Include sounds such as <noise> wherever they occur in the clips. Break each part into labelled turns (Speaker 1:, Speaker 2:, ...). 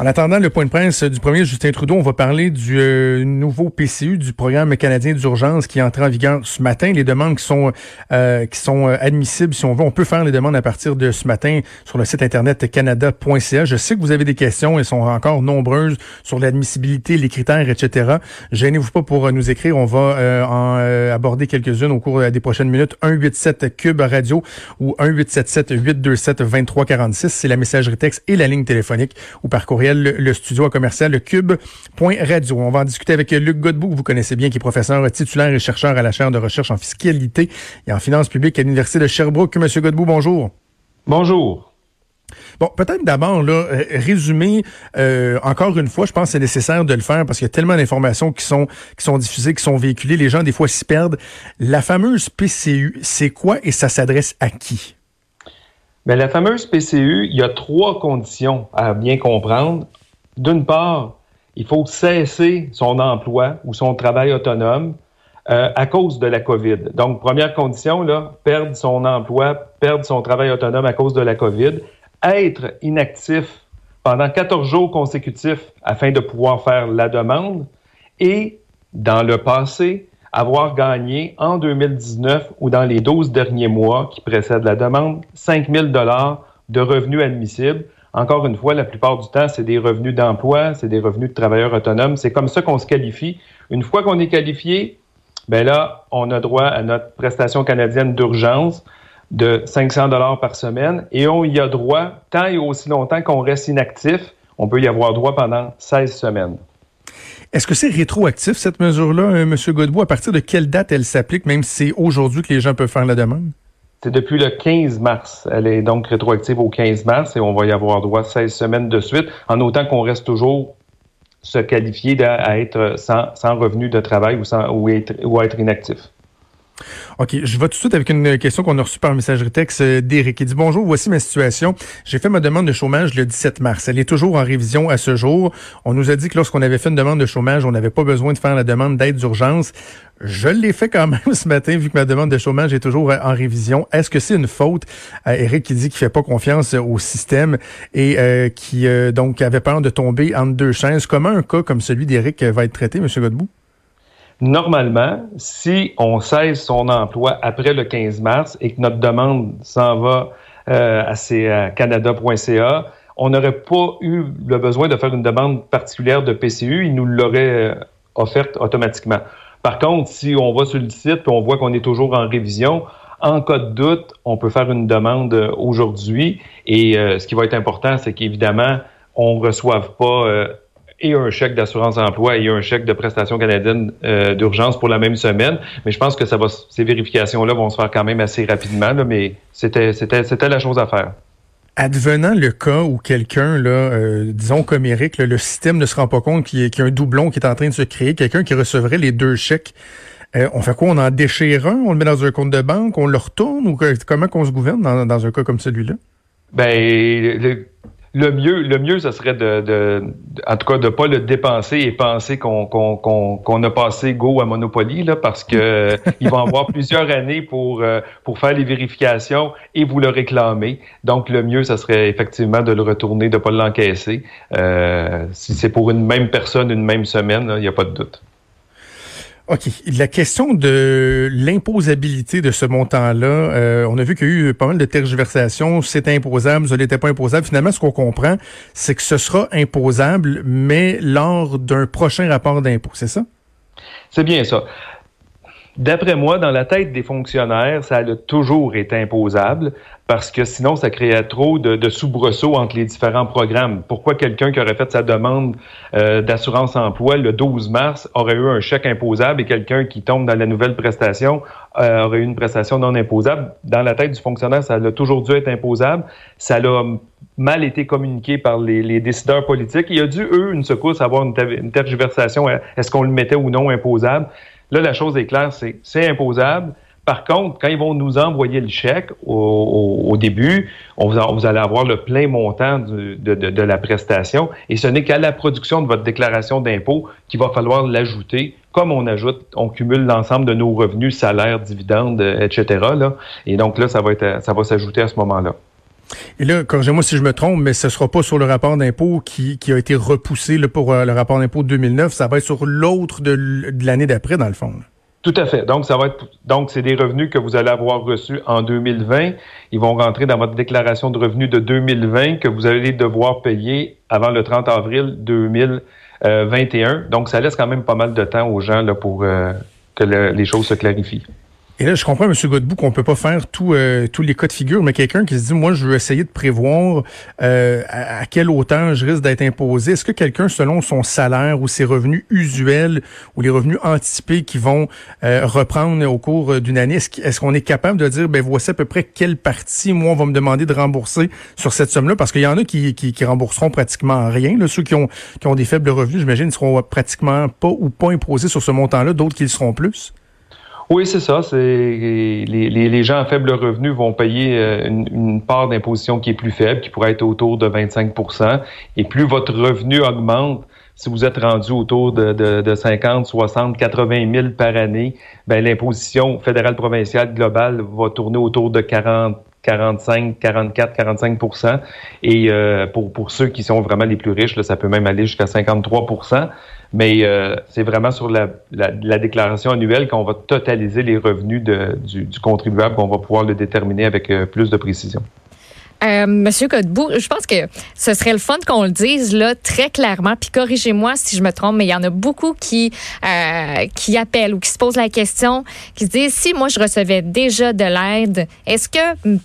Speaker 1: En attendant le point de presse du premier Justin Trudeau, on va parler du euh, nouveau PCU, du programme canadien d'urgence qui est entré en vigueur ce matin. Les demandes qui sont euh, qui sont euh, admissibles, si on veut, on peut faire les demandes à partir de ce matin sur le site internet canada.ca. Je sais que vous avez des questions, elles sont encore nombreuses sur l'admissibilité, les critères, etc. Gênez-vous pas pour nous écrire, on va en aborder quelques-unes au cours des prochaines minutes. 187 Cube Radio ou 1877 827 2346, c'est la messagerie texte et la ligne téléphonique ou par courriel le, studio à commercial, le cube.radio. On va en discuter avec Luc Godbout, que vous connaissez bien, qui est professeur titulaire et chercheur à la chaire de recherche en fiscalité et en finances publiques à l'Université de Sherbrooke. Monsieur Godbout, bonjour.
Speaker 2: Bonjour.
Speaker 1: Bon, peut-être d'abord, là, euh, résumer, euh, encore une fois, je pense que c'est nécessaire de le faire parce qu'il y a tellement d'informations qui sont, qui sont diffusées, qui sont véhiculées. Les gens, des fois, s'y perdent. La fameuse PCU, c'est quoi et ça s'adresse à qui?
Speaker 2: Bien, la fameuse PCU, il y a trois conditions à bien comprendre. D'une part, il faut cesser son emploi ou son travail autonome euh, à cause de la COVID. Donc, première condition, là, perdre son emploi, perdre son travail autonome à cause de la COVID, être inactif pendant 14 jours consécutifs afin de pouvoir faire la demande et, dans le passé, avoir gagné en 2019 ou dans les 12 derniers mois qui précèdent la demande 5 000 de revenus admissibles. Encore une fois, la plupart du temps, c'est des revenus d'emploi, c'est des revenus de travailleurs autonomes. C'est comme ça qu'on se qualifie. Une fois qu'on est qualifié, ben là, on a droit à notre prestation canadienne d'urgence de 500 dollars par semaine et on y a droit tant et aussi longtemps qu'on reste inactif. On peut y avoir droit pendant 16 semaines.
Speaker 1: Est-ce que c'est rétroactif, cette mesure-là, euh, M. Godbout? À partir de quelle date elle s'applique, même si c'est aujourd'hui que les gens peuvent faire la demande?
Speaker 2: C'est depuis le 15 mars. Elle est donc rétroactive au 15 mars et on va y avoir droit 16 semaines de suite, en autant qu'on reste toujours se qualifier à être sans, sans revenu de travail ou, sans, ou, être, ou être inactif.
Speaker 1: OK, je vais tout de suite avec une question qu'on a reçue par messagerie texte euh, d'Éric. Il dit Bonjour, voici ma situation. J'ai fait ma demande de chômage le 17 mars. Elle est toujours en révision à ce jour. On nous a dit que lorsqu'on avait fait une demande de chômage, on n'avait pas besoin de faire la demande d'aide d'urgence. Je l'ai fait quand même <laughs> ce matin, vu que ma demande de chômage est toujours en révision. Est-ce que c'est une faute? Euh, Eric qui dit qu'il fait pas confiance au système et euh, qui donc avait peur de tomber entre deux chaises? Comment un cas comme celui d'Éric va être traité, M. Godbout?
Speaker 2: Normalement, si on cesse son emploi après le 15 mars et que notre demande s'en va euh, à canada.ca, on n'aurait pas eu le besoin de faire une demande particulière de PCU, il nous l'aurait euh, offerte automatiquement. Par contre, si on va sur le site et on voit qu'on est toujours en révision, en cas de doute, on peut faire une demande euh, aujourd'hui. Et ce qui va être important, c'est qu'évidemment, on ne reçoive pas et un chèque d'assurance emploi et un chèque de prestation canadienne euh, d'urgence pour la même semaine. Mais je pense que ça va, ces vérifications-là vont se faire quand même assez rapidement, mais c'était, c'était, c'était la chose à faire.
Speaker 1: Advenant le cas où quelqu'un, là, euh, disons comme Eric, le système ne se rend pas compte qu'il y, a un doublon qui est en train de se créer, quelqu'un qui recevrait les deux chèques, euh, on fait quoi? On en déchire un, on le met dans un compte de banque, on le retourne ou comment qu'on se gouverne dans, dans un cas comme celui-là?
Speaker 2: Ben, le, le mieux, le mieux, ce serait de, de, en tout cas, de pas le dépenser et penser qu'on qu'on qu'on a passé go à Monopoly, là, parce que il va avoir <laughs> plusieurs années pour euh, pour faire les vérifications et vous le réclamer. Donc, le mieux, ce serait effectivement de le retourner, de pas l'encaisser. Euh, si c'est pour une même personne, une même semaine, il n'y a pas de doute.
Speaker 1: OK. La question de l'imposabilité de ce montant-là, euh, on a vu qu'il y a eu pas mal de tergiversations. C'était imposable, ça n'était pas imposable. Finalement, ce qu'on comprend, c'est que ce sera imposable, mais lors d'un prochain rapport d'impôt, c'est ça?
Speaker 2: C'est bien ça. D'après moi, dans la tête des fonctionnaires, ça a toujours été imposable parce que sinon, ça créait trop de, de soubresauts entre les différents programmes. Pourquoi quelqu'un qui aurait fait sa demande euh, d'assurance emploi le 12 mars aurait eu un chèque imposable et quelqu'un qui tombe dans la nouvelle prestation euh, aurait eu une prestation non imposable? Dans la tête du fonctionnaire, ça a toujours dû être imposable. Ça a mal été communiqué par les, décideurs politiques. Il y a dû, eux, une secousse, avoir une, une tergiversation. Est-ce qu'on le mettait ou non imposable? Là, la chose est claire, c'est c'est imposable. Par contre, quand ils vont nous envoyer le chèque au, début, on vous, allez avoir le plein montant de, la prestation et ce n'est qu'à la production de votre déclaration d'impôt qu'il va falloir l'ajouter. Comme on ajoute, on cumule l'ensemble de nos revenus, salaires, dividendes, etc. Là. Et donc là, ça va, ça va s'ajouter à ce moment-là.
Speaker 1: Et là, corrigez-moi si je me trompe, mais ce ne sera pas sur le rapport d'impôt qui, a été repoussé pour euh, le rapport d'impôt de 2009, ça va être sur l'autre de, l'année d'après, dans le fond.
Speaker 2: Tout à fait. Donc, ça va être donc c'est des revenus que vous allez avoir reçus en 2020. Ils vont rentrer dans votre déclaration de revenus de 2020 que vous allez devoir payer avant le 30 avril 2021. Donc, ça laisse quand même pas mal de temps aux gens pour euh, que les choses se clarifient.
Speaker 1: Et là, je comprends, M. Godbout, qu'on peut pas faire tout, euh, tous les cas de figure, mais quelqu'un qui se dit, moi, je veux essayer de prévoir euh, à, quelle hauteur je risque d'être imposé. Est-ce que quelqu'un, selon son salaire ou ses revenus usuels ou les revenus anticipés qui vont euh, reprendre au cours d'une année, est-ce qu'on est, capable de dire, ben voici à peu près quelle partie, moi, on va me demander de rembourser sur cette somme-là? Parce qu'il y en a qui, qui, rembourseront pratiquement rien. Là. Ceux qui ont, qui ont des faibles revenus, j'imagine, ne seront pratiquement pas ou pas imposés sur ce montant-là, d'autres qui le seront plus.
Speaker 2: Oui, c'est ça. C'est les, les, gens à faible revenu vont payer euh, une, part d'imposition qui est plus faible, qui pourrait être autour de 25% Et plus votre revenu augmente, si vous êtes rendu autour de, de, de 50, 60, 80 000 par année, ben, l'imposition fédérale provinciale globale va tourner autour de 40 45, 44, 45% Et euh, pour, pour ceux qui sont vraiment les plus riches, là, ça peut même aller jusqu'à 53 Mais euh, c'est vraiment sur la, la, déclaration annuelle qu'on va totaliser les revenus du, contribuable, qu'on va pouvoir le déterminer avec euh, plus de précision.
Speaker 3: Euh, Monsieur Godbout, je pense que ce serait le fun qu'on le dise là très clairement. Puis corrigez-moi si je me trompe, mais il y en a beaucoup qui euh, qui appellent ou qui se posent la question, qui se disent si moi je recevais déjà de l'aide, est-ce que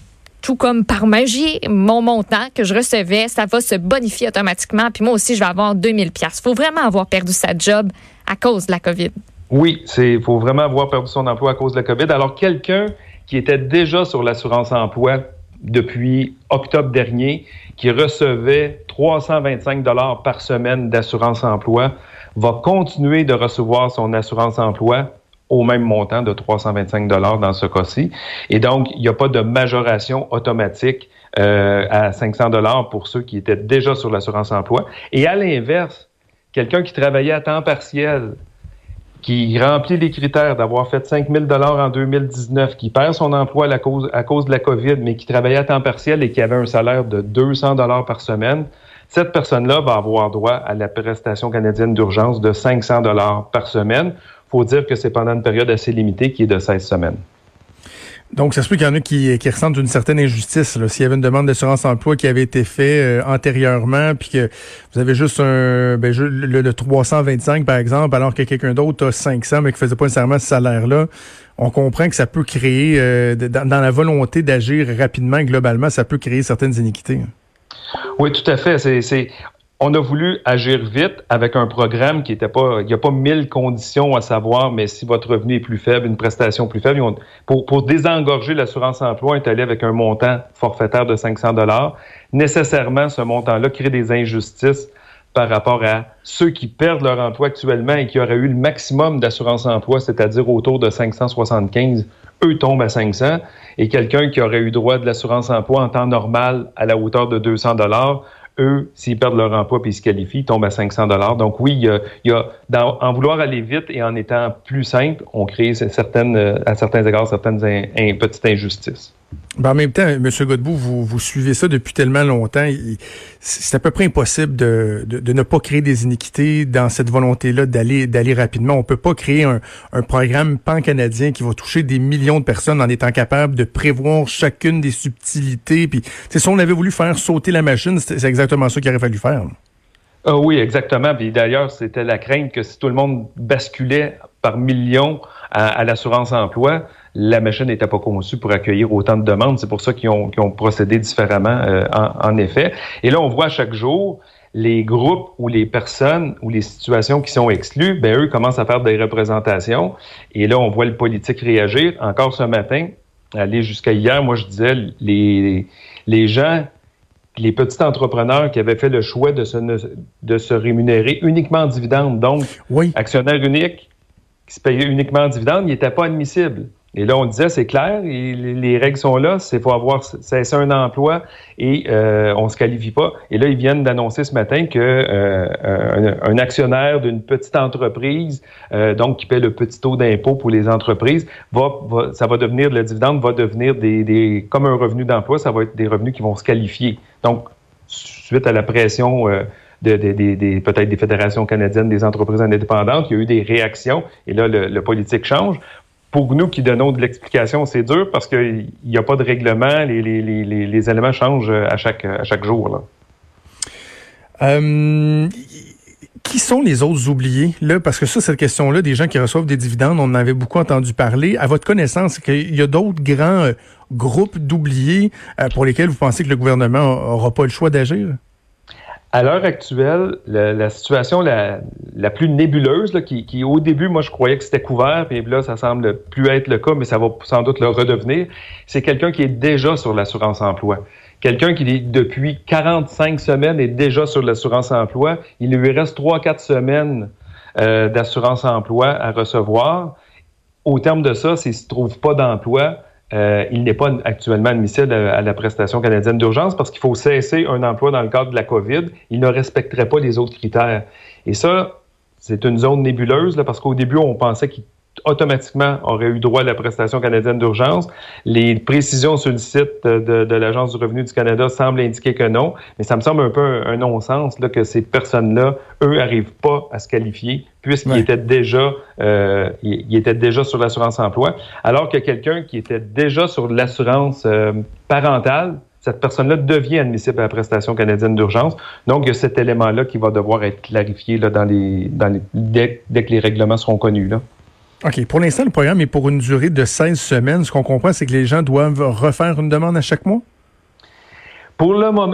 Speaker 3: tout comme par magie, mon montant que je recevais, ça va se bonifier automatiquement. Puis moi aussi, je vais avoir 2000 pièces. Faut vraiment avoir perdu sa job à cause de la COVID.
Speaker 2: Oui, c'est faut vraiment avoir perdu son emploi à cause de la COVID. Alors quelqu'un qui était déjà sur l'assurance emploi depuis octobre dernier, qui recevait 325 dollars par semaine d'assurance emploi, va continuer de recevoir son assurance emploi au même montant de 325 dollars dans ce cas-ci. Et donc, il n'y a pas de majoration automatique euh, à 500 dollars pour ceux qui étaient déjà sur l'assurance emploi. Et à l'inverse, quelqu'un qui travaillait à temps partiel, qui remplit les critères d'avoir fait 5 000 en 2019, qui perd son emploi à cause, à cause de la COVID, mais qui travaillait à temps partiel et qui avait un salaire de 200 par semaine, cette personne-là va avoir droit à la prestation canadienne d'urgence de 500 par semaine faut dire que c'est pendant une période assez limitée qui est de 16 semaines.
Speaker 1: Donc, ça se peut qu'il y en a qui, qui ressentent une certaine injustice. S'il y avait une demande d'assurance emploi qui avait été faite euh, antérieurement, puis que vous avez juste un ben, le, 325, par exemple, alors que quelqu'un d'autre a 500, mais qui faisait pas nécessairement ce salaire-là, on comprend que ça peut créer, euh, dans, dans, la volonté d'agir rapidement, globalement, ça peut créer certaines iniquités.
Speaker 2: Oui, tout à fait. C'est, on a voulu agir vite avec un programme qui était pas, il n'y a pas mille conditions à savoir, mais si votre revenu est plus faible, une prestation plus faible, pour, désengorger l'assurance emploi, on est allé avec un montant forfaitaire de 500 dollars. Nécessairement, ce montant-là crée des injustices par rapport à ceux qui perdent leur emploi actuellement et qui auraient eu le maximum d'assurance emploi, c'est-à-dire autour de 575, eux tombent à 500, et quelqu'un qui aurait eu droit de l'assurance emploi en temps normal à la hauteur de 200 dollars eux, s'ils perdent leur emploi puis ils se qualifient, ils tombent à 500 dollars. Donc oui, il y a, en vouloir aller vite et en étant plus simple, on crée certaines, à certains égards certaines petites injustices.
Speaker 1: Ben, en même temps, M. Godbout, vous, vous suivez ça depuis tellement longtemps. C'est à peu près impossible de, de, ne pas créer des iniquités dans cette volonté-là d'aller d'aller rapidement. On peut pas créer un, un programme pan-canadien qui va toucher des millions de personnes en étant capable de prévoir chacune des subtilités. Puis, si on avait voulu faire sauter la machine, c'est exactement ça qu'il aurait fallu faire.
Speaker 2: Ah oui, exactement. D'ailleurs, c'était la crainte que si tout le monde basculait par million à, l'assurance emploi, la machine n'était pas conçue pour accueillir autant de demandes. C'est pour ça qu'ils ont, ont, procédé différemment, en, en, effet. Et là, on voit chaque jour les groupes ou les personnes ou les situations qui sont exclues, ben eux commencent à faire des représentations. Et là, on voit le politique réagir. Encore ce matin, aller jusqu'à hier, moi je disais, les, les gens, les petits entrepreneurs qui avaient fait le choix de se, de se rémunérer uniquement en dividendes, donc oui. actionnaire unique, qui se payait uniquement en dividendes, ils n'étaient pas admissibles. Et là, on disait, c'est clair, les règles sont là, c'est faut avoir cessé un emploi et euh, on se qualifie pas. Et là, ils viennent d'annoncer ce matin que euh, un, actionnaire d'une petite entreprise, euh, donc qui paie le petit taux d'impôt pour les entreprises, va, ça va devenir le dividende va devenir des, des comme un revenu d'emploi, ça va être des revenus qui vont se qualifier. Donc, suite à la pression euh, de, de, peut-être des fédérations canadiennes des entreprises indépendantes. Il y a eu des réactions et là, le, le politique change pour nous qui donnons de l'explication, c'est dur parce qu'il n'y a pas de règlement, les, les, éléments changent à chaque, jour.
Speaker 1: Euh, qui sont les autres oubliés? Là, parce que ça, cette question-là, des gens qui reçoivent des dividendes, on en avait beaucoup entendu parler. À votre connaissance, qu'il y a d'autres grands euh, groupes d'oubliés euh, pour lesquels vous pensez que le gouvernement n'aura pas le choix d'agir?
Speaker 2: À l'heure actuelle, la, situation la, plus nébuleuse, qui, au début, moi, je croyais que c'était couvert, puis là, ça semble plus être le cas, mais ça va sans doute le redevenir, c'est quelqu'un qui est déjà sur l'assurance emploi. Quelqu'un qui, depuis 45 semaines, est déjà sur l'assurance emploi. Il lui reste 3-4 semaines euh, d'assurance emploi à recevoir. Au terme de ça, s'il ne se trouve pas d'emploi, euh, il n'est pas actuellement admissible à, la prestation canadienne d'urgence parce qu'il faut cesser un emploi dans le cadre de la COVID. Il ne respecterait pas les autres critères. Et ça, c'est une zone nébuleuse là, parce qu'au début, on pensait qu'il automatiquement aurait eu droit à la prestation canadienne d'urgence. Les précisions sur le site de, de l'Agence du revenu du Canada semblent indiquer que non, mais ça me semble un peu un, non-sens là, que ces personnes-là, eux, n'arrivent pas à se qualifier puisqu'ils étaient déjà euh, ils, étaient déjà sur l'assurance emploi, alors que quelqu'un qui était déjà sur l'assurance euh, parentale, cette personne-là devient admissible à la prestation canadienne d'urgence. Donc, il y a cet élément-là qui va devoir être clarifié là, dans les, dans les, dès, dès que les règlements seront connus. Là.
Speaker 1: OK. Pour l'instant, le programme est pour une durée de 16 semaines. Ce qu'on comprend, c'est que les gens doivent refaire une demande à chaque mois?
Speaker 2: Pour le moment,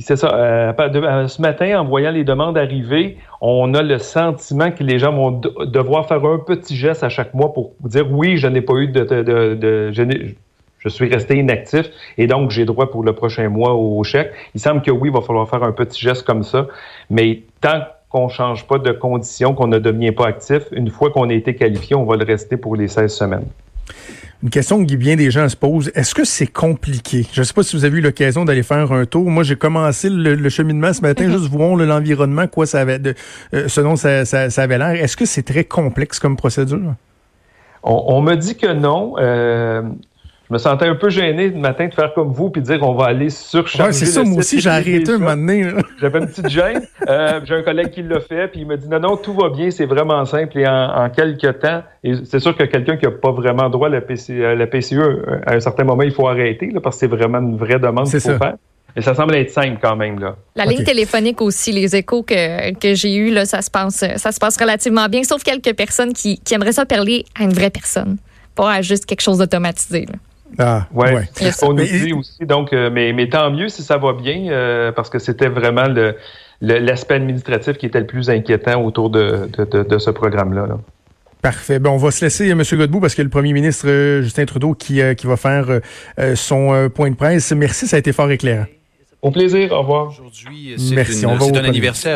Speaker 2: c'est ça. Euh, ce matin, en voyant les demandes arriver, on a le sentiment que les gens vont devoir faire un petit geste à chaque mois pour dire oui, je n'ai pas eu de, je, je, suis resté inactif et donc j'ai droit pour le prochain mois au chèque. Il semble que oui, il va falloir faire un petit geste comme ça, mais tant qu'on ne change pas de conditions, qu'on ne devient pas actif, une fois qu'on a été qualifié, on va le rester pour les 16 semaines.
Speaker 1: Une question que bien des gens se posent, est-ce que c'est compliqué? Je ne sais pas si vous avez eu l'occasion d'aller faire un tour. Moi, j'ai commencé le, cheminement ce matin, mhm. juste voir l'environnement, quoi ça avait, de, euh, ce dont ça, avait l'air. Est-ce que c'est très complexe comme procédure?
Speaker 2: On, me dit que non. Euh, je me sentais un peu gêné le matin de faire comme vous puis de dire on va aller surcharger.
Speaker 1: Ouais, c'est ça, moi aussi, j'ai arrêté un moment donné. <laughs>
Speaker 2: J'avais une petite gêne. Euh, j'ai un collègue qui l'a fait, puis il m'a dit non, non, tout va bien, c'est vraiment simple et en, quelques temps. Et c'est sûr que quelqu'un qui n'a pas vraiment droit à la, PCE, euh, à un certain moment, il faut arrêter parce que c'est vraiment une vraie demande qu'il faut faire. Et ça semble être simple quand même. Là.
Speaker 3: La ligne téléphonique aussi, les échos que, que j'ai eus, là, ça, se passe, ça se passe relativement bien, sauf quelques personnes qui, qui aimeraient ça parler à une vraie personne, pas à juste quelque chose d'automatisé.
Speaker 2: Ah, ouais. ouais. On nous dit aussi, donc, euh, mais, mais tant mieux si ça va bien, euh, parce que c'était vraiment le, l'aspect administratif qui était le plus inquiétant autour de, de, de, ce programme-là.
Speaker 1: Parfait. Bon, on va se laisser, M. Godbout, parce que le premier ministre euh, Justin Trudeau qui, qui va faire son point de presse. Merci, ça a été fort éclairant.
Speaker 2: Au plaisir, au revoir.
Speaker 4: Aujourd'hui, c'est un anniversaire.